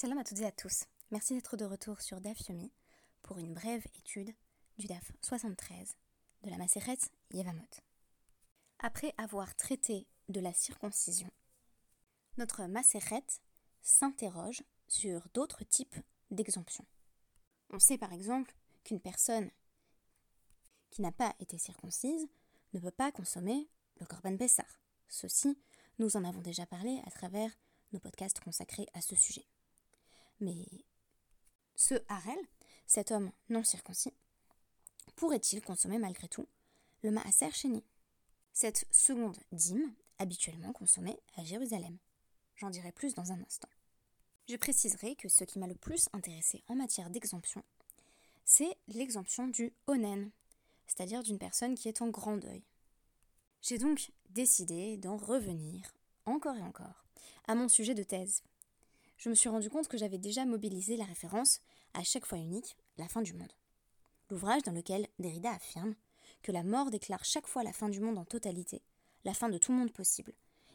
Shalom à toutes et à tous. Merci d'être de retour sur DAF Yomi pour une brève étude du DAF 73 de la Maseret Yevamot. Après avoir traité de la circoncision, notre Maseret s'interroge sur d'autres types d'exemptions. On sait par exemple qu'une personne qui n'a pas été circoncise ne peut pas consommer le Korban Bessar. Ceci, nous en avons déjà parlé à travers nos podcasts consacrés à ce sujet. Mais ce Harel, cet homme non circoncis, pourrait-il consommer malgré tout le Maaser Sheni Cette seconde dîme, habituellement consommée à Jérusalem. J'en dirai plus dans un instant. Je préciserai que ce qui m'a le plus intéressé en matière d'exemption, c'est l'exemption du onen, c'est-à-dire d'une personne qui est en grand deuil. J'ai donc décidé d'en revenir, encore et encore, à mon sujet de thèse, je me suis rendu compte que j'avais déjà mobilisé la référence à chaque fois unique, la fin du monde. L'ouvrage dans lequel Derrida affirme que la mort déclare chaque fois la fin du monde en totalité, la fin de tout monde possible,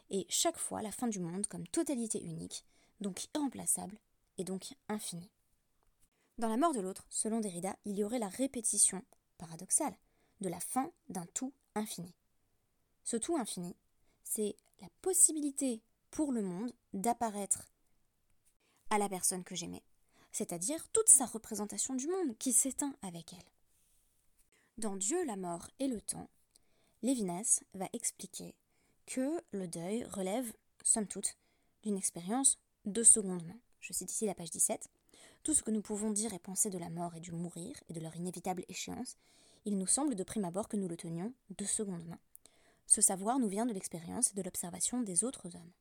et chaque fois la fin du monde comme totalité unique, donc irremplaçable et donc infinie. Dans la mort de l'autre, selon Derrida, il y aurait la répétition, paradoxale, de la fin d'un tout infini. Ce tout infini, c'est la possibilité pour le monde d'apparaître à la personne que j'aimais, c'est-à-dire toute sa représentation du monde qui s'éteint avec elle. Dans Dieu, la mort et le temps, Lévinas va expliquer que le deuil relève, somme toute, d'une expérience de seconde main. Je cite ici la page 17. Tout ce que nous pouvons dire et penser de la mort et du mourir et de leur inévitable échéance, il nous semble de prime abord que nous le tenions de seconde main. Ce savoir nous vient de l'expérience et de l'observation des autres hommes.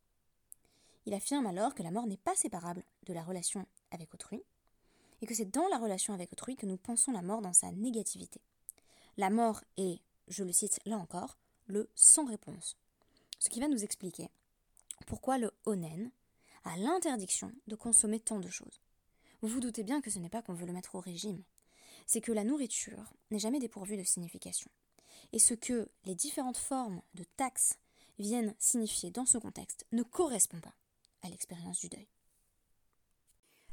Il affirme alors que la mort n'est pas séparable de la relation avec autrui, et que c'est dans la relation avec autrui que nous pensons la mort dans sa négativité. La mort est, je le cite là encore, le sans réponse. Ce qui va nous expliquer pourquoi le onen a l'interdiction de consommer tant de choses. Vous vous doutez bien que ce n'est pas qu'on veut le mettre au régime, c'est que la nourriture n'est jamais dépourvue de signification. Et ce que les différentes formes de taxes viennent signifier dans ce contexte ne correspond pas à l'expérience du deuil.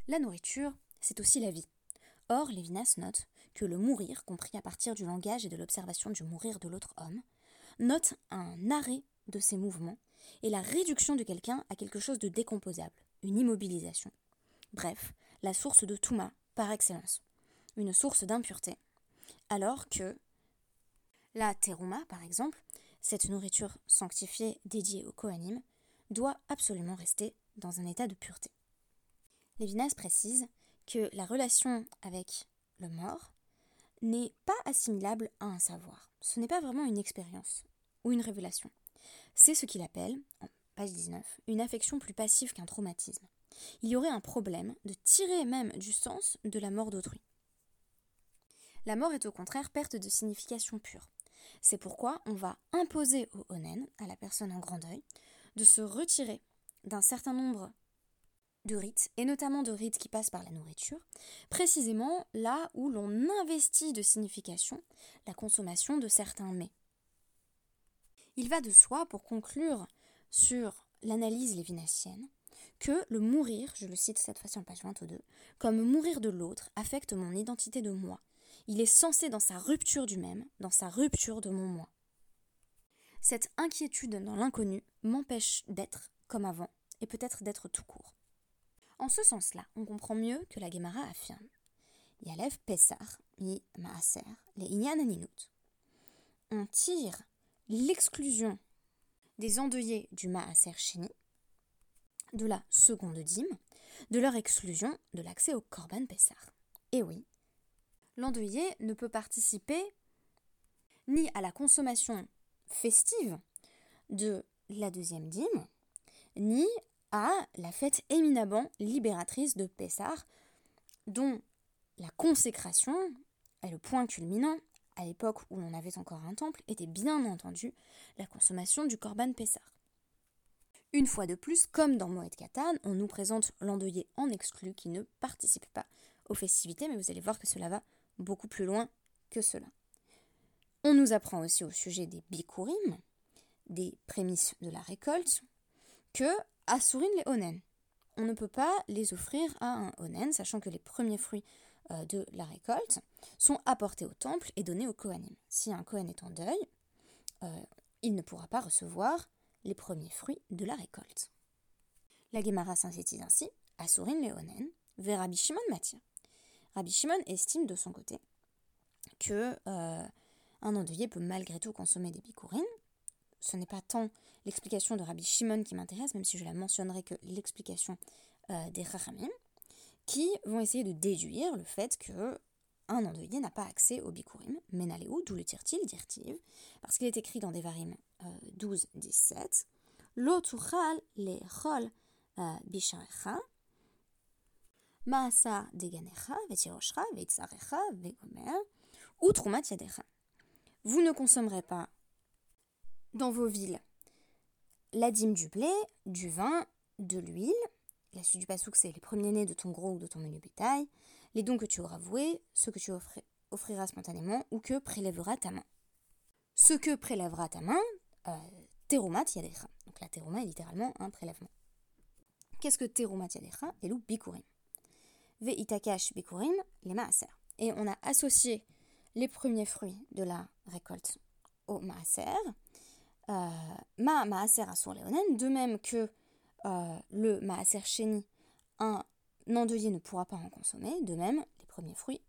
La nourriture, c'est aussi la vie. Or, Lévinas note que le mourir, compris à partir du langage et de l'observation du mourir de l'autre homme, note un arrêt de ses mouvements et la réduction de quelqu'un à quelque chose de décomposable, une immobilisation. Bref, la source de Touma par excellence, une source d'impureté. Alors que la terouma, par exemple, cette nourriture sanctifiée dédiée au Kohanim, doit absolument rester dans un état de pureté. Lévinas précise que la relation avec le mort n'est pas assimilable à un savoir. Ce n'est pas vraiment une expérience ou une révélation. C'est ce qu'il appelle, en page 19, une affection plus passive qu'un traumatisme. Il y aurait un problème de tirer même du sens de la mort d'autrui. La mort est au contraire perte de signification pure. C'est pourquoi on va imposer au onen, à la personne en grand deuil, de se retirer d'un certain nombre de rites, et notamment de rites qui passent par la nourriture, précisément là où l'on investit de signification la consommation de certains mets. Il va de soi, pour conclure sur l'analyse lévinassienne, que le mourir, je le cite cette fois-ci en page 22, comme mourir de l'autre affecte mon identité de moi. Il est censé dans sa rupture du même, dans sa rupture de mon moi. Cette inquiétude dans l'inconnu m'empêche d'être comme avant, et peut-être d'être tout court. En ce sens-là, on comprend mieux que la Gemara affirme Yalev Pesar, mi Maaser, les On tire l'exclusion des endeuillés du Maaser Sheni, de la seconde dîme, de leur exclusion de l'accès au Korban Pessar. Et oui, l'endeuillé ne peut participer ni à la consommation festive de la deuxième dîme, ni à la fête éminemment libératrice de Pessar, dont la consécration est le point culminant à l'époque où l'on avait encore un temple, était bien entendu la consommation du Corban Pessar. Une fois de plus, comme dans Moed Katan, on nous présente l'endeuillé en exclu qui ne participe pas aux festivités, mais vous allez voir que cela va beaucoup plus loin que cela. On nous apprend aussi au sujet des bikurim, des prémices de la récolte, que Asurin les onen. on ne peut pas les offrir à un onen, sachant que les premiers fruits euh, de la récolte sont apportés au temple et donnés au Kohanim. Si un Kohen est en deuil, euh, il ne pourra pas recevoir les premiers fruits de la récolte. La Gemara synthétise ainsi Asurin Leonen, vers Rabbi Shimon Matia. Rabbi Shimon estime de son côté que euh, un endeuillé peut malgré tout consommer des bikurim. Ce n'est pas tant l'explication de Rabbi Shimon qui m'intéresse, même si je la mentionnerai que l'explication euh, des Rachamim, qui vont essayer de déduire le fait que un endeuillé n'a pas accès au bikurim. où? D'où le tire-t-il, dirtive, parce qu'il est écrit dans Devarim euh, 12, 17, L'otuchal les chol euh, bisharecha, maasa deganecha, vetiroshcha, veitzarecha, vegomer, ou. Vous ne consommerez pas dans vos villes la dîme du blé, du vin, de l'huile. La suite du pasouk, c'est les premiers-nés de ton gros ou de ton menu bétail, les dons que tu auras voués, ceux que tu offriras spontanément ou que prélèvera ta main. Ce que prélèvera ta main, euh, terumat yadecha. Donc la teruma est littéralement un prélèvement. Qu'est-ce que terumat yadecha Et loup bikurim. Ve itakash bikurim, les maaser. Et on a associé les premiers fruits de la récolte au maaser. Euh, ma maaser asur leonen, de même que euh, le maaser sheni, un endeuillé ne pourra pas en consommer, de même, les premiers fruits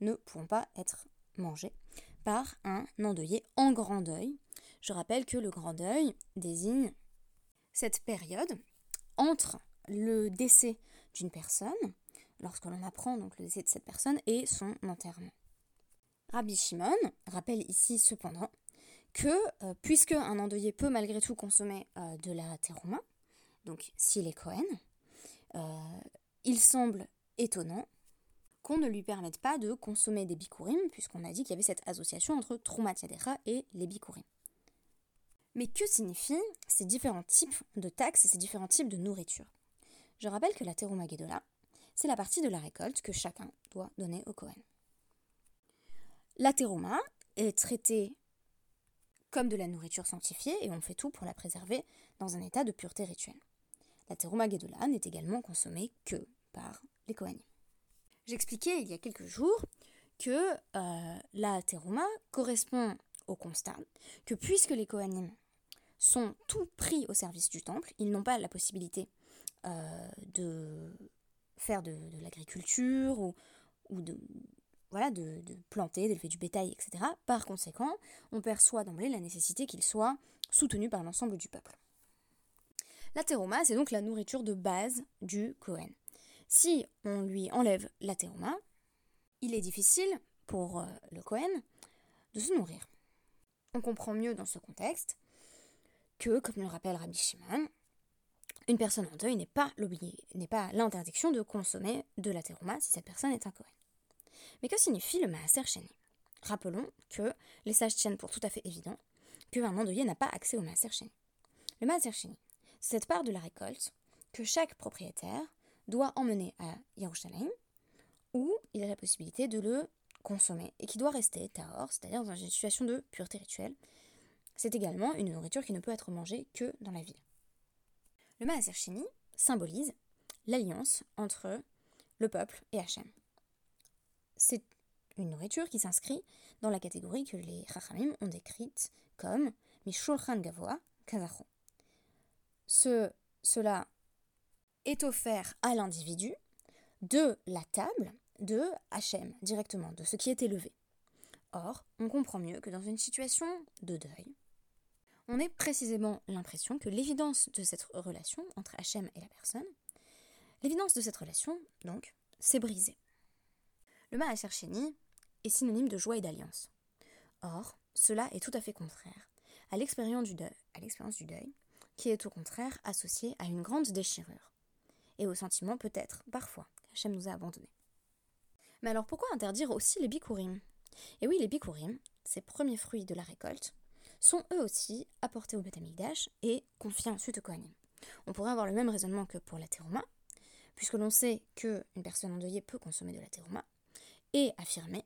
ne pourront pas être mangés par un endeuillé en grand deuil. Je rappelle que le grand deuil désigne cette période entre le décès d'une personne, lorsque l'on apprend donc le décès de cette personne, et son enterrement. Rabbi Shimon rappelle ici cependant que euh, puisque un endeuillé peut malgré tout consommer euh, de la terouma, donc s'il est Cohen, euh, il semble étonnant qu'on ne lui permette pas de consommer des bikurim, puisqu'on a dit qu'il y avait cette association entre Troumat et les bikurim. Mais que signifient ces différents types de taxes et ces différents types de nourriture? Je rappelle que la terouma gedola, c'est la partie de la récolte que chacun doit donner au Cohen. La terouma est traitée comme de la nourriture sanctifiée et on fait tout pour la préserver dans un état de pureté rituelle. La terouma gedola n'est également consommée que par les Kohanim. J'expliquais il y a quelques jours que euh, la terouma correspond au constat que puisque les Kohanim sont tout pris au service du temple, ils n'ont pas la possibilité euh, de faire de, l'agriculture ou, ou de, voilà, de, planter, d'élever du bétail, etc. Par conséquent, on perçoit d'emblée la nécessité qu'il soit soutenu par l'ensemble du peuple. La teroma, c'est donc la nourriture de base du Kohen. Si on lui enlève la teroma, il est difficile pour euh, le Kohen de se nourrir. On comprend mieux dans ce contexte que, comme le rappelle Rabbi Shimon, une personne en deuil n'est pas l'interdiction de consommer de la teroma si cette personne est un Kohen. Mais que signifie le Maaser Sheni Rappelons que les sages tiennent pour tout à fait évident qu'un endeuillé n'a pas accès au Maaser Sheni. Le Maaser Sheni, c'est cette part de la récolte que chaque propriétaire doit emmener à Yerushalayim, où il a la possibilité de le consommer et qui doit rester tahor, c'est-à-dire dans une situation de pureté rituelle. C'est également une nourriture qui ne peut être mangée que dans la ville. Le Maaser Sheni symbolise l'alliance entre le peuple et Hachem c'est une nourriture qui s'inscrit dans la catégorie que les Chachamim ont décrite comme Mishulchan Gavoa Kazacho. Ce, cela est offert à l'individu de la table de Hachem, directement, de ce qui est élevé. Or, on comprend mieux que dans une situation de deuil, on ait précisément l'impression que l'évidence de cette relation entre Hachem et la personne, l'évidence de cette relation, donc, s'est brisée. Le Maaser Sheni est synonyme de joie et d'alliance. Or, cela est tout à fait contraire à l'expérience du deuil, à qui est au contraire associée à une grande déchirure et au sentiment peut-être, parfois, qu'Hachem nous a abandonnés. Mais alors pourquoi interdire aussi les bikurim Et oui, les bikurim, ces premiers fruits de la récolte, sont eux aussi apportés au Beth et confiés ensuite au Kohanim. On pourrait avoir le même raisonnement que pour la terouma, puisque l'on sait qu'une personne endeuillée peut consommer de la terouma, et affirmer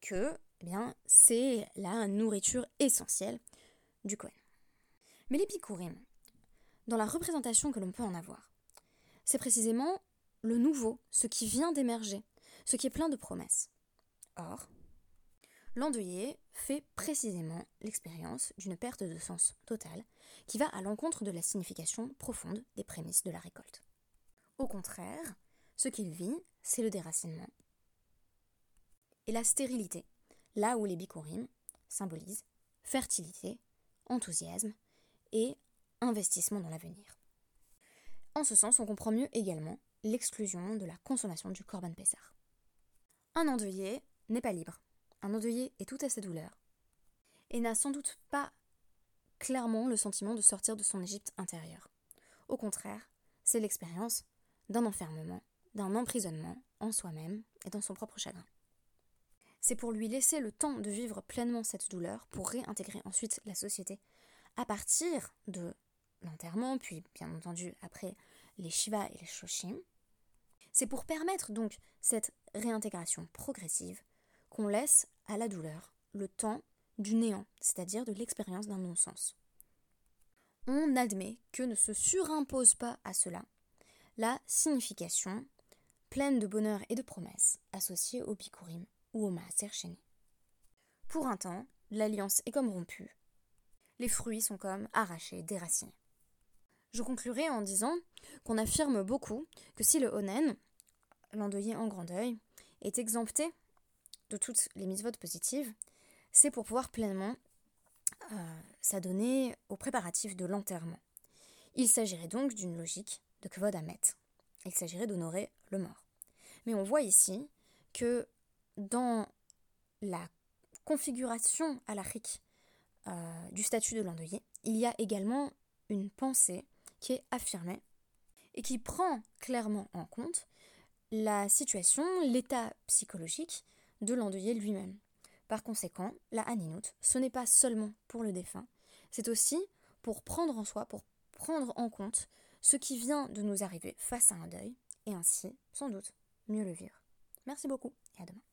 que eh c'est la nourriture essentielle du Kohen. Mais les dans la représentation que l'on peut en avoir, c'est précisément le nouveau, ce qui vient d'émerger, ce qui est plein de promesses. Or, l'endeuillé fait précisément l'expérience d'une perte de sens totale qui va à l'encontre de la signification profonde des prémices de la récolte. Au contraire, ce qu'il vit, c'est le déracinement et la stérilité, là où les bikurim symbolisent fertilité, enthousiasme et investissement dans l'avenir. En ce sens, on comprend mieux également l'exclusion de la consommation du korban pessar. Un endeuillé n'est pas libre. Un endeuillé est tout à sa douleur et n'a sans doute pas clairement le sentiment de sortir de son Égypte intérieure. Au contraire, c'est l'expérience d'un enfermement, d'un emprisonnement en soi-même et dans son propre chagrin. C'est pour lui laisser le temps de vivre pleinement cette douleur pour réintégrer ensuite la société à partir de l'enterrement, puis bien entendu après les Shiva et les Shoshim. C'est pour permettre donc cette réintégration progressive qu'on laisse à la douleur le temps du néant, c'est-à-dire de l'expérience d'un non-sens. On admet que ne se surimpose pas à cela la signification pleine de bonheur et de promesses associée au Bikurim ou au Maaser Pour un temps, l'alliance est comme rompue. Les fruits sont comme arrachés, déracinés. Je conclurai en disant qu'on affirme beaucoup que si le Onen, l'endeuillé en grand deuil, est exempté de toutes les mises votes positives, c'est pour pouvoir pleinement euh, s'adonner aux préparatifs de l'enterrement. Il s'agirait donc d'une logique de Kvod Amet. Il s'agirait d'honorer le mort. Mais on voit ici que dans la configuration à la euh, du statut de l'endeuillé, il y a également une pensée qui est affirmée et qui prend clairement en compte la situation, l'état psychologique de l'endeuillé lui-même. Par conséquent, la Haninout, ce n'est pas seulement pour le défunt, c'est aussi pour prendre en soi, pour prendre en compte ce qui vient de nous arriver face à un deuil, et ainsi, sans doute, mieux le vivre. Merci beaucoup et à demain.